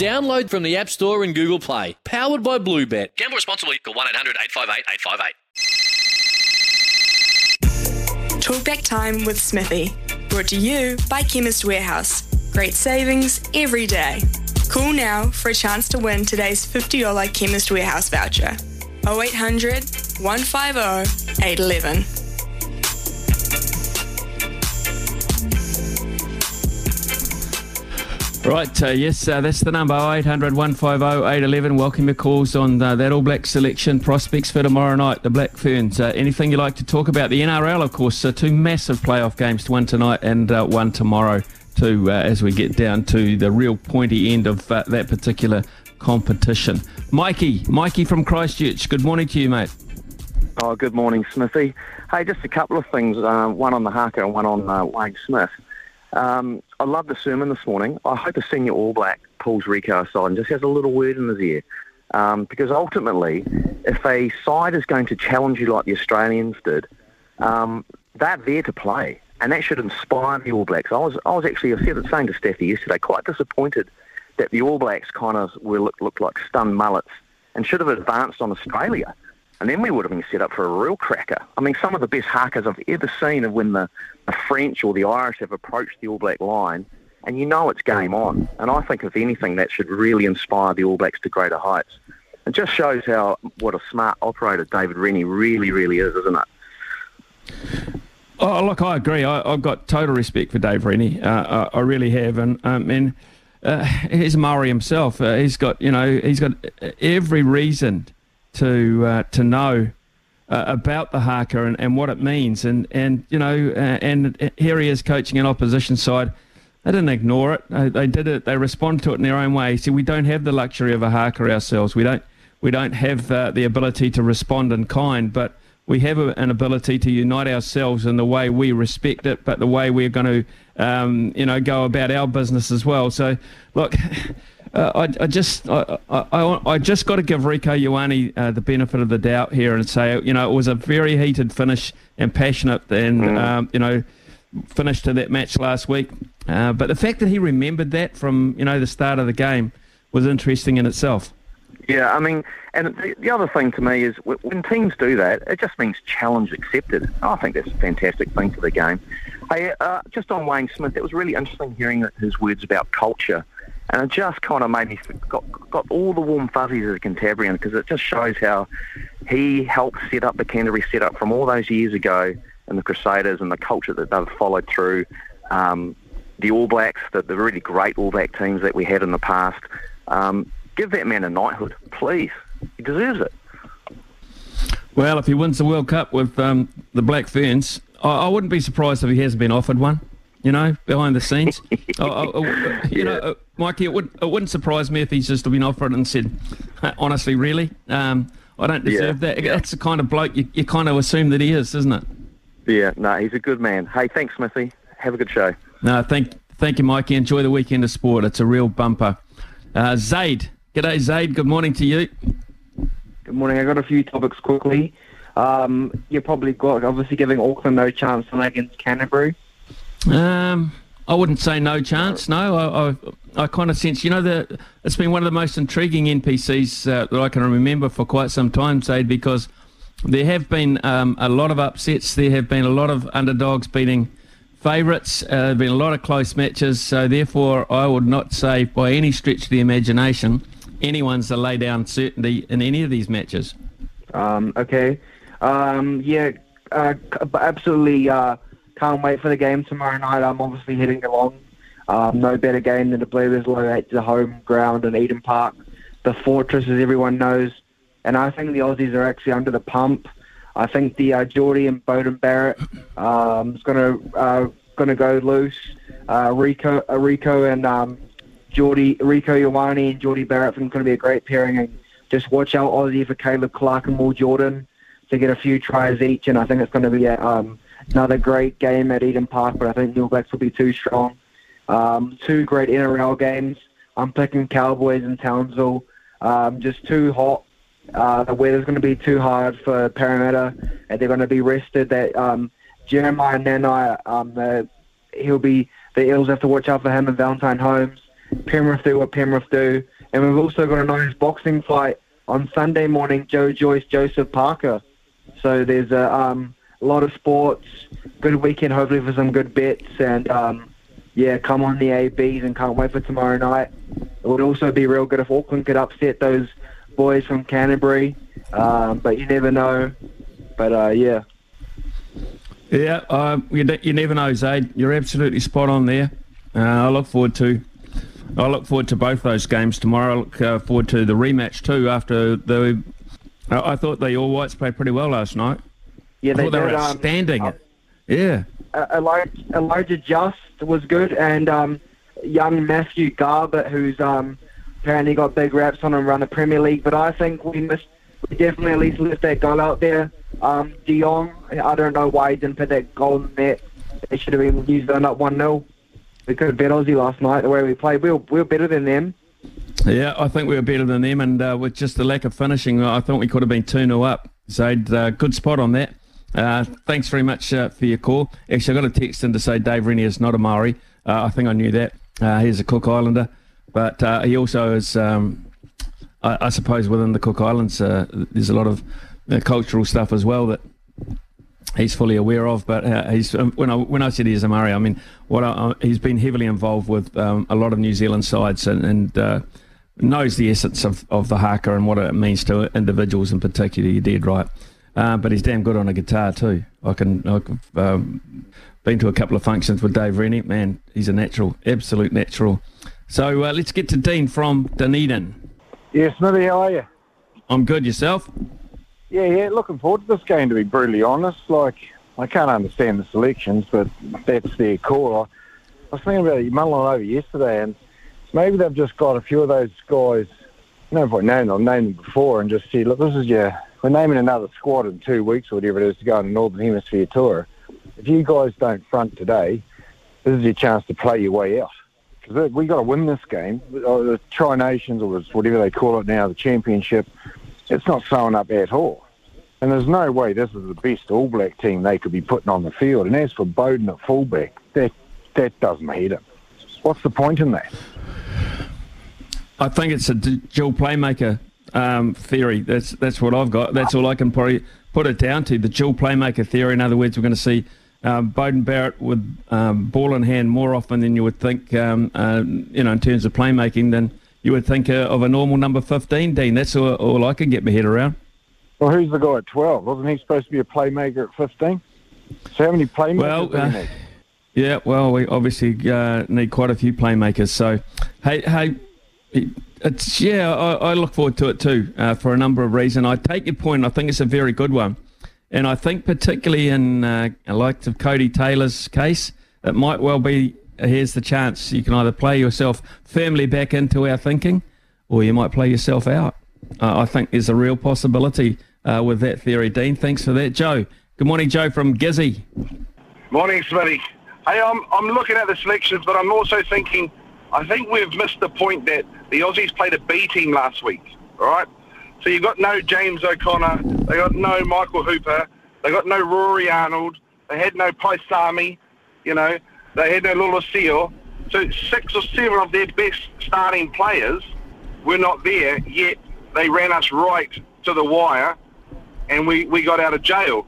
Download from the App Store and Google Play. Powered by Bluebet. Gamble responsibly. Call 1 800 858 858. Talkback Time with Smithy. Brought to you by Chemist Warehouse. Great savings every day. Call now for a chance to win today's $50 Chemist Warehouse voucher. 0800 150 811. Right, uh, yes, uh, that's the number 0800 150 811. Welcome your calls on uh, that All Black selection prospects for tomorrow night, the Black Ferns. Uh, anything you'd like to talk about? The NRL, of course, uh, two massive playoff games, one tonight and uh, one tomorrow, too, uh, as we get down to the real pointy end of that particular competition. Mikey, Mikey from Christchurch, good morning to you, mate. Oh, good morning, Smithy. Hey, just a couple of things. One on the haka and one on Wayne Smith. Um, I love the sermon this morning. I hope a senior All Black pulls Rieko aside and just has a little word in his ear. Um, because ultimately, if a side is going to challenge you like the Australians did, um, they're there to play. And that should inspire the All Blacks. I was, I was actually, I said the same to Steffi yesterday, quite disappointed that the All Blacks kind of were looked, looked like stunned mullets and should have advanced on Australia. And then we would have been set up for a real cracker. I mean, some of the best hakas I've ever seen are when the, the French or the Irish have approached the All Black line, and you know it's game on. And I think, if anything, that should really inspire the All Blacks to greater heights. It just shows how what a smart operator David Rennie really, really is, isn't it? Oh, look, I agree. I, I've got total respect for Dave Rennie. Uh, I, I really have. And, um, and uh, here's Maori himself. Uh, he's got, you know, he's got every reason to uh, to know uh, about the haka and, and what it means. And and you know, uh, and here he is coaching an opposition side. They didn't ignore it. They, they did it. They responded to it in their own way. See, we don't have the luxury of a haka ourselves. We don't we don't have uh, the ability to respond in kind, but we have a, an ability to unite ourselves in the way we respect it, but the way we're going to, um, you know, go about our business as well. So, look, uh, I, I, just, I, I, I, just got to give Rieko Ioane uh, the benefit of the doubt here and say, you know, it was a very heated finish and passionate, and Mm. um, you know, finish to that match last week. Uh, but the fact that he remembered that from, you know, the start of the game was interesting in itself. Yeah, I mean, and the, the other thing to me is when teams do that, it just means challenge accepted. I think that's a fantastic thing for the game. Hey, uh, just on Wayne Smith, it was really interesting hearing his words about culture, and it just kind of made me got got all the warm fuzzies as a Cantabrian because it just shows how he helped set up the Canterbury setup from all those years ago and the Crusaders and the culture that they've followed through. Um, the All Blacks, the, the really great All Black teams that we had in the past. Um, give that man a knighthood, please. He deserves it. Well, if he wins the World Cup with um, the Black Ferns, I, I wouldn't be surprised if he hasn't been offered one. You know, behind the scenes. I- I- I- you know, uh, Mikey, it, would, it wouldn't surprise me if he's just been offered and said, honestly, really, um, I don't deserve Yeah, that. That's the kind of bloke you, you kind of assume that he is, isn't it? Yeah, no, he's a good man. Hey, thanks, Smithy. Have a good show. No, thank, thank you, Mikey. Enjoy the weekend of sport. It's a real bumper. Uh, Zaid, g'day, Zaid. Good morning to you. Good morning. I got a few topics quickly. Um, you probably got obviously giving Auckland no chance tonight against Canterbury. Um, I wouldn't say no chance. No, I, I, I kind of sense. You know, the it's been one of the most intriguing NPCs uh, that I can remember for quite some time, Zaid, because there have been um, a lot of upsets. There have been a lot of underdogs beating favourites. Uh, there have been a lot of close matches. So therefore, I would not say by any stretch of the imagination anyone's to lay down certainty in any of these matches. Um, okay. Um, yeah, uh, absolutely uh, can't wait for the game tomorrow night. I'm obviously heading along. Um, no better game than the Bluebirds at the home ground in Eden Park. The fortress, as everyone knows. And I think the Aussies are actually under the pump. I think the uh, Jordie and Beauden Barrett um, is going to uh, going to go loose. Uh, Rieko, uh, Rieko and um, Jordie, Rieko Ioane and Jordie Barrett think going to be a great pairing. And just watch out Aussie for Caleb Clarke and Will Jordan to get a few tries each. And I think it's going to be a, um, another great game at Eden Park. But I think the All Blacks will be too strong. Um, two great NRL games. I'm picking Cowboys and Townsville. Um, just too hot. Uh, the weather's going to be too hard for Parramatta, and they're going to be rested. That um, Jeremiah Nanai, um, the, he'll be the Eels have to watch out for him and Valentine Holmes. Penrith do what Penrith do, and we've also got a nice boxing fight on Sunday morning. Joe Joyce, Joseph Parker. So there's a, um, a lot of sports. Good weekend, hopefully for some good bets, and um, yeah, come on the ABs and can't wait for tomorrow night. It would also be real good if Auckland could upset those boys from Canterbury, um, but you never know. But uh, yeah. Yeah, uh, you, you never know, Zaid. You're absolutely spot on there. Uh, I look forward to I look forward to both those games tomorrow. I look uh, forward to the rematch too. After the, I thought the All Whites played pretty well last night. Yeah, they, I thought they were um, outstanding. uh, yeah. uh, Elijah, Elijah Just was good, and um, young Matthew Garbett, who's um, apparently got big raps on him around the Premier League. But I think we missed, we definitely at least left that goal out there. Um, De Jong, I don't know why he didn't put that goal in net. It should have been New Zealand up 1 0. We could have bet Aussie last night the way we played. We were, we were better than them. Yeah, I think we were better than them, and uh, with just the lack of finishing, I thought we could have been 2 0 up. So, uh, good spot on that. Uh, thanks very much uh, for your call. Actually, I got a text in to say Dave Rennie is not a Maori. Uh, I think I knew that. Uh, he's a Cook Islander, but uh, he also is, um, I, I suppose, within the Cook Islands, uh, there's a lot of cultural stuff as well that he's fully aware of. But he's um, when I when I said he's a Maori, I mean what I, he's been heavily involved with um, a lot of New Zealand sides and. and knows the essence of, of the haka and what it means to individuals in particular. You're dead right. Uh, but he's damn good on a guitar too. I can, I've um, been to a couple of functions with Dave Rennie. Man, he's a natural, absolute natural. So uh, let's get to Dean from Dunedin. Yeah, Smithy, how are you? I'm good. Yourself? Yeah, yeah, looking forward to this game, to be brutally honest. Like, I can't understand the selections, but that's their core. I was thinking about it, mulling over yesterday, and maybe they've just got a few of those guys, no point naming them, I've named them before, and just said, look, this is your, we're naming another squad in two weeks or whatever it is to go on the Northern Hemisphere tour. If you guys don't front today, this is your chance to play your way out. Because we got to win this game. Uh, The Tri Nations, or whatever they call it now, the championship, it's not showing up at all. And there's no way this is the best All Black team they could be putting on the field. And as for Beauden at fullback, that that doesn't hit him. What's the point in that? I think it's a dual playmaker um, theory. That's that's what I've got. That's all I can probably put it down to. The dual playmaker theory. In other words, we're going to see um, Beauden Barrett with um, ball in hand more often than you would think. Um, uh, you know, in terms of playmaking, than you would think uh, of a normal number 15. Dean, that's all, all I can get my head around. Well, who's the guy at 12? Wasn't he supposed to be a playmaker at 15? So how many playmakers Well, uh. Yeah, well, we obviously uh, need quite a few playmakers. So, hey, hey, it's yeah, I, I look forward to it too uh, for a number of reasons. I take your point. I think it's a very good one, and I think particularly in uh, like of Codie Taylor's case, it might well be. Here's the chance: you can either play yourself firmly back into our thinking, or you might play yourself out. Uh, I think there's a real possibility uh, with that theory. Dean, thanks for that, Joe. Good morning, Joe from Gizzy. Morning, Smitty. Hey, I'm, I'm looking at the selections, but I'm also thinking, I think we've missed the point that the Aussies played a B team last week, all right? So you've got no James O'Connor, they got no Michael Hooper, they got no Rory Arnold, they had no Paisami, you know, they had no Lula Seal. So six or seven of their best starting players were not there, yet they ran us right to the wire and we, we got out of jail.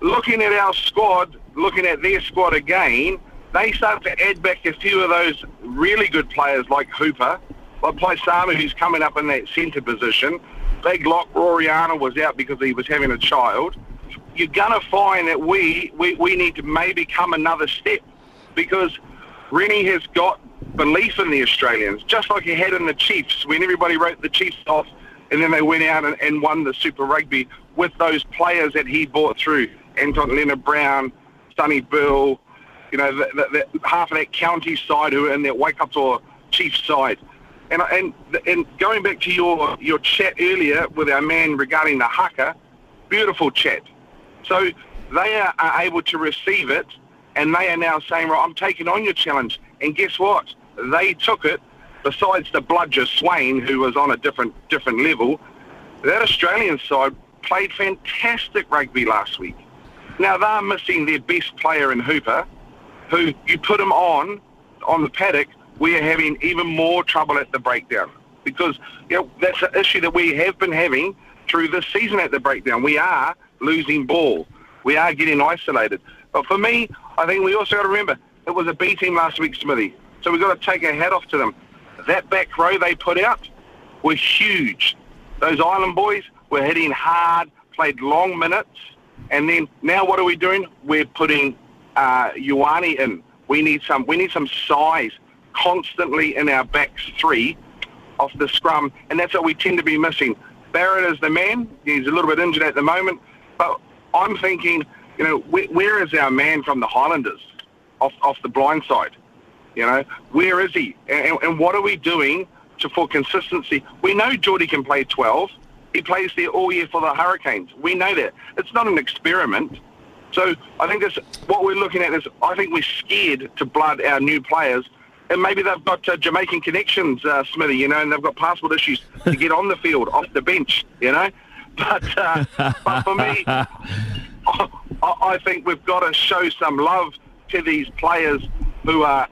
Looking at our squad, looking at their squad again, they start to add back a few of those really good players like Hooper, like Paisami, who's coming up in that centre position. Big lock, Rory Arnold was out because he was having a child. you're going to find that we, we, we need to maybe come another step because Rennie has got belief in the Australians, just like he had in the Chiefs when everybody wrote the Chiefs off and then they went out and, and won the Super Rugby with those players that he brought through. Anton Lienert-Brown, Sonny Bill, you know, the, the, the, half of that county side who are in that Waikato Chiefs side. And, and, and going back to your, your chat earlier with our man regarding the haka, beautiful chat. So they are, are able to receive it and they are now saying, right, I'm taking on your challenge. And guess what? They took it, besides the bludger Swain, who was on a different different level, that Australian side played fantastic rugby last week. Now they're missing their best player in Hooper, who you put him on on the paddock, we are having even more trouble at the breakdown because you know that's an issue that we have been having through this season at the breakdown. We are losing ball. We are getting isolated. But for me, I think we also got to remember it was a B team last week, Smithy. So we've got to take our hat off to them. That back row they put out were huge. Those Island boys were hitting hard, played long minutes, and then now what are we doing? We're putting uh, Ioane in. We need some. We need some size constantly in our backs three off the scrum, and that's what we tend to be missing. Barrett is the man. He's a little bit injured at the moment, but I'm thinking, you know, where, where is our man from the Highlanders off off the blind side? You know, where is he? And, and what are we doing to for consistency? We know Jordie can play 12. He plays there all year for the Hurricanes. We know that. It's not an experiment. So I think that's what we're looking at is I think we're scared to blood our new players. And maybe they've got uh, Jamaican connections, uh, Smithy, you know, and they've got passport issues to get on the field, off the bench, you know. But, uh, but for me, I, I think we've got to show some love to these players who are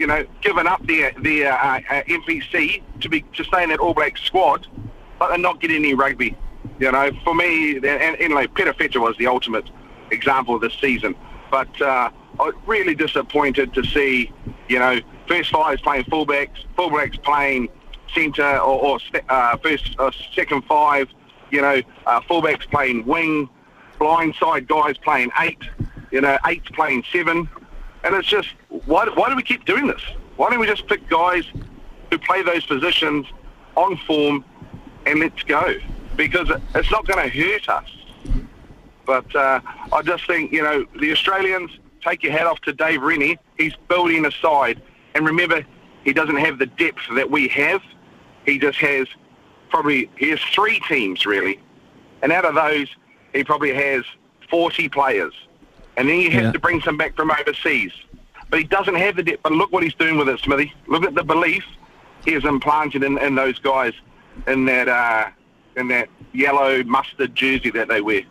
you know, given up their their uh, uh, NPC to be to stay in that All Black squad, but they're not getting any rugby. You know, for me, and, and like Perofeta was the ultimate example this season. But uh, really disappointed to see, you know, first five is playing fullbacks, fullbacks playing centre or, or uh, first uh, second five, you know, uh, fullbacks playing wing, blindside guys playing eight, you know, eights playing seven. And it's just, why, why do we keep doing this? Why don't we just pick guys who play those positions on form and let's go? Because it's not going to hurt us. But uh, I just think, you know, the Australians, take your hat off to Dave Rennie. He's building a side. And remember, he doesn't have the depth that we have. He just has probably, he has three teams, really. And out of those, he probably has 40 players and then you have yeah. to bring some back from overseas. But he doesn't have the depth. But look what he's doing with it, Smithy. Look at the belief he has implanted in, in those guys in that uh, in that yellow mustard jersey that they wear.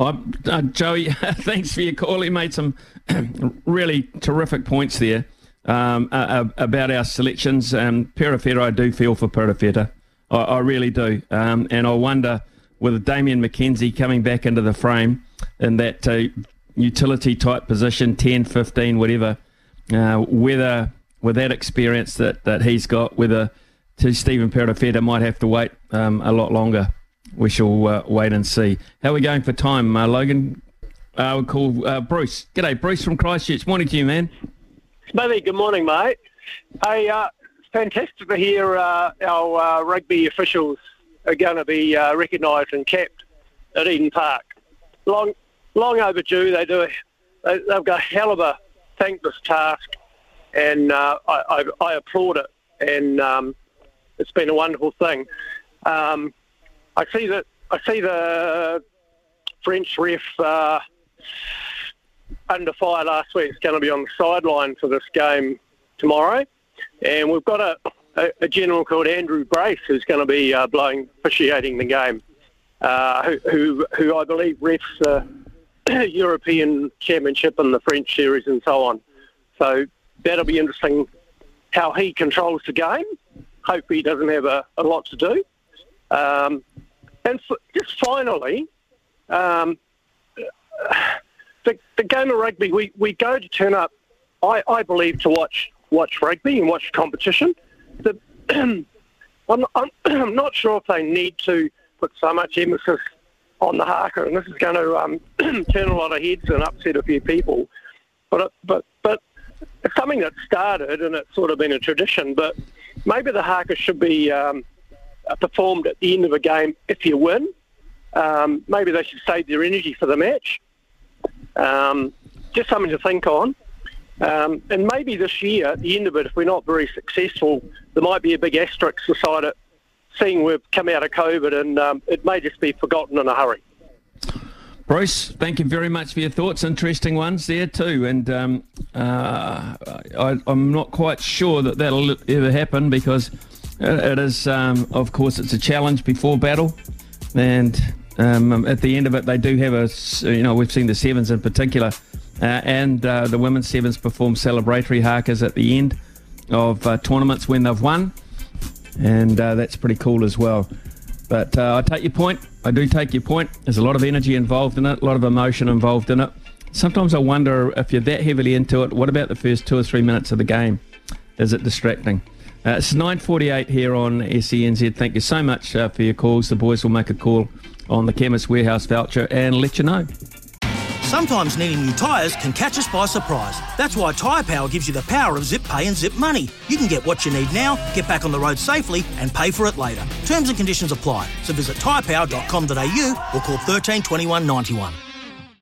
Uh, Joey, thanks for your call. He made some really terrific points there um, uh, about our selections. Um, Perofeta, I do feel for Perofeta. I, I really do. Um, and I wonder, with Damian McKenzie coming back into the frame in that uh, utility type position, 10, 15, whatever, uh, whether with that experience that, that he's got, whether to Stephen Perofeta might have to wait um, a lot longer. We shall uh, wait and see. How are we going for time, uh, Logan? Uh, we'll call uh, Bruce. G'day, Bruce from Christchurch. Morning to you, man. Smithy, good morning, mate. Hey, uh, it's fantastic to hear uh, our uh, rugby officials are going to be uh, recognised and capped at Eden Park. Long, long overdue. They do. They, they've got a hell of a thankless task, and I, I, I, applaud it. And um, it's been a wonderful thing. Um, I see that. I see the French ref uh, under fire last week. Is going to be on the sideline for this game tomorrow, and we've got a, a, a general called Andrew Brace who's going to be uh, blowing officiating the game. Uh, who, who, who I believe refs uh, European Championship and the French Series and so on. So that'll be interesting how he controls the game. Hope he doesn't have a, a lot to do. Um, and just finally, um, the, the game of rugby, we, we go to turn up, I, I believe, to watch watch rugby and watch competition. The, I'm, I'm, I'm not sure if they need to put so much emphasis on the haka, and this is going to um, turn a lot of heads and upset a few people. But but but it's something that started, and it's sort of been a tradition. But maybe the haka should be um, performed at the end of a game if you win. Um, maybe they should save their energy for the match. Um, just something to think on. Um, and maybe this year, at the end of it, if we're not very successful, there might be a big asterisk beside it, seeing we've come out of COVID, and um, it may just be forgotten in a hurry. Bruce, thank you very much for your thoughts. Interesting ones there too, and um, uh, I, am not quite sure that that'll ever happen because it is, um, of course, it's a challenge before battle, and um, at the end of it, they do have a, you know, we've seen the sevens in particular uh, and uh, the women's sevens perform celebratory hakas at the end of uh, tournaments when they've won, and uh, that's pretty cool as well. But uh, I take your point. I do take your point. There's a lot of energy involved in it, a lot of emotion involved in it. Sometimes I wonder if you're that heavily into it, what about the first two or three minutes of the game? Is it distracting? Uh, it's 9.48 here on SENZ. Thank you so much uh, for your calls. The boys will make a call on the Chemist Warehouse voucher and let you know. Sometimes needing new tyres can catch us by surprise. That's why Tyre Power gives you the power of zip pay and zip money. You can get what you need now, get back on the road safely, and pay for it later. Terms and conditions apply. So visit tyrepower.com.au or call 13 21 91.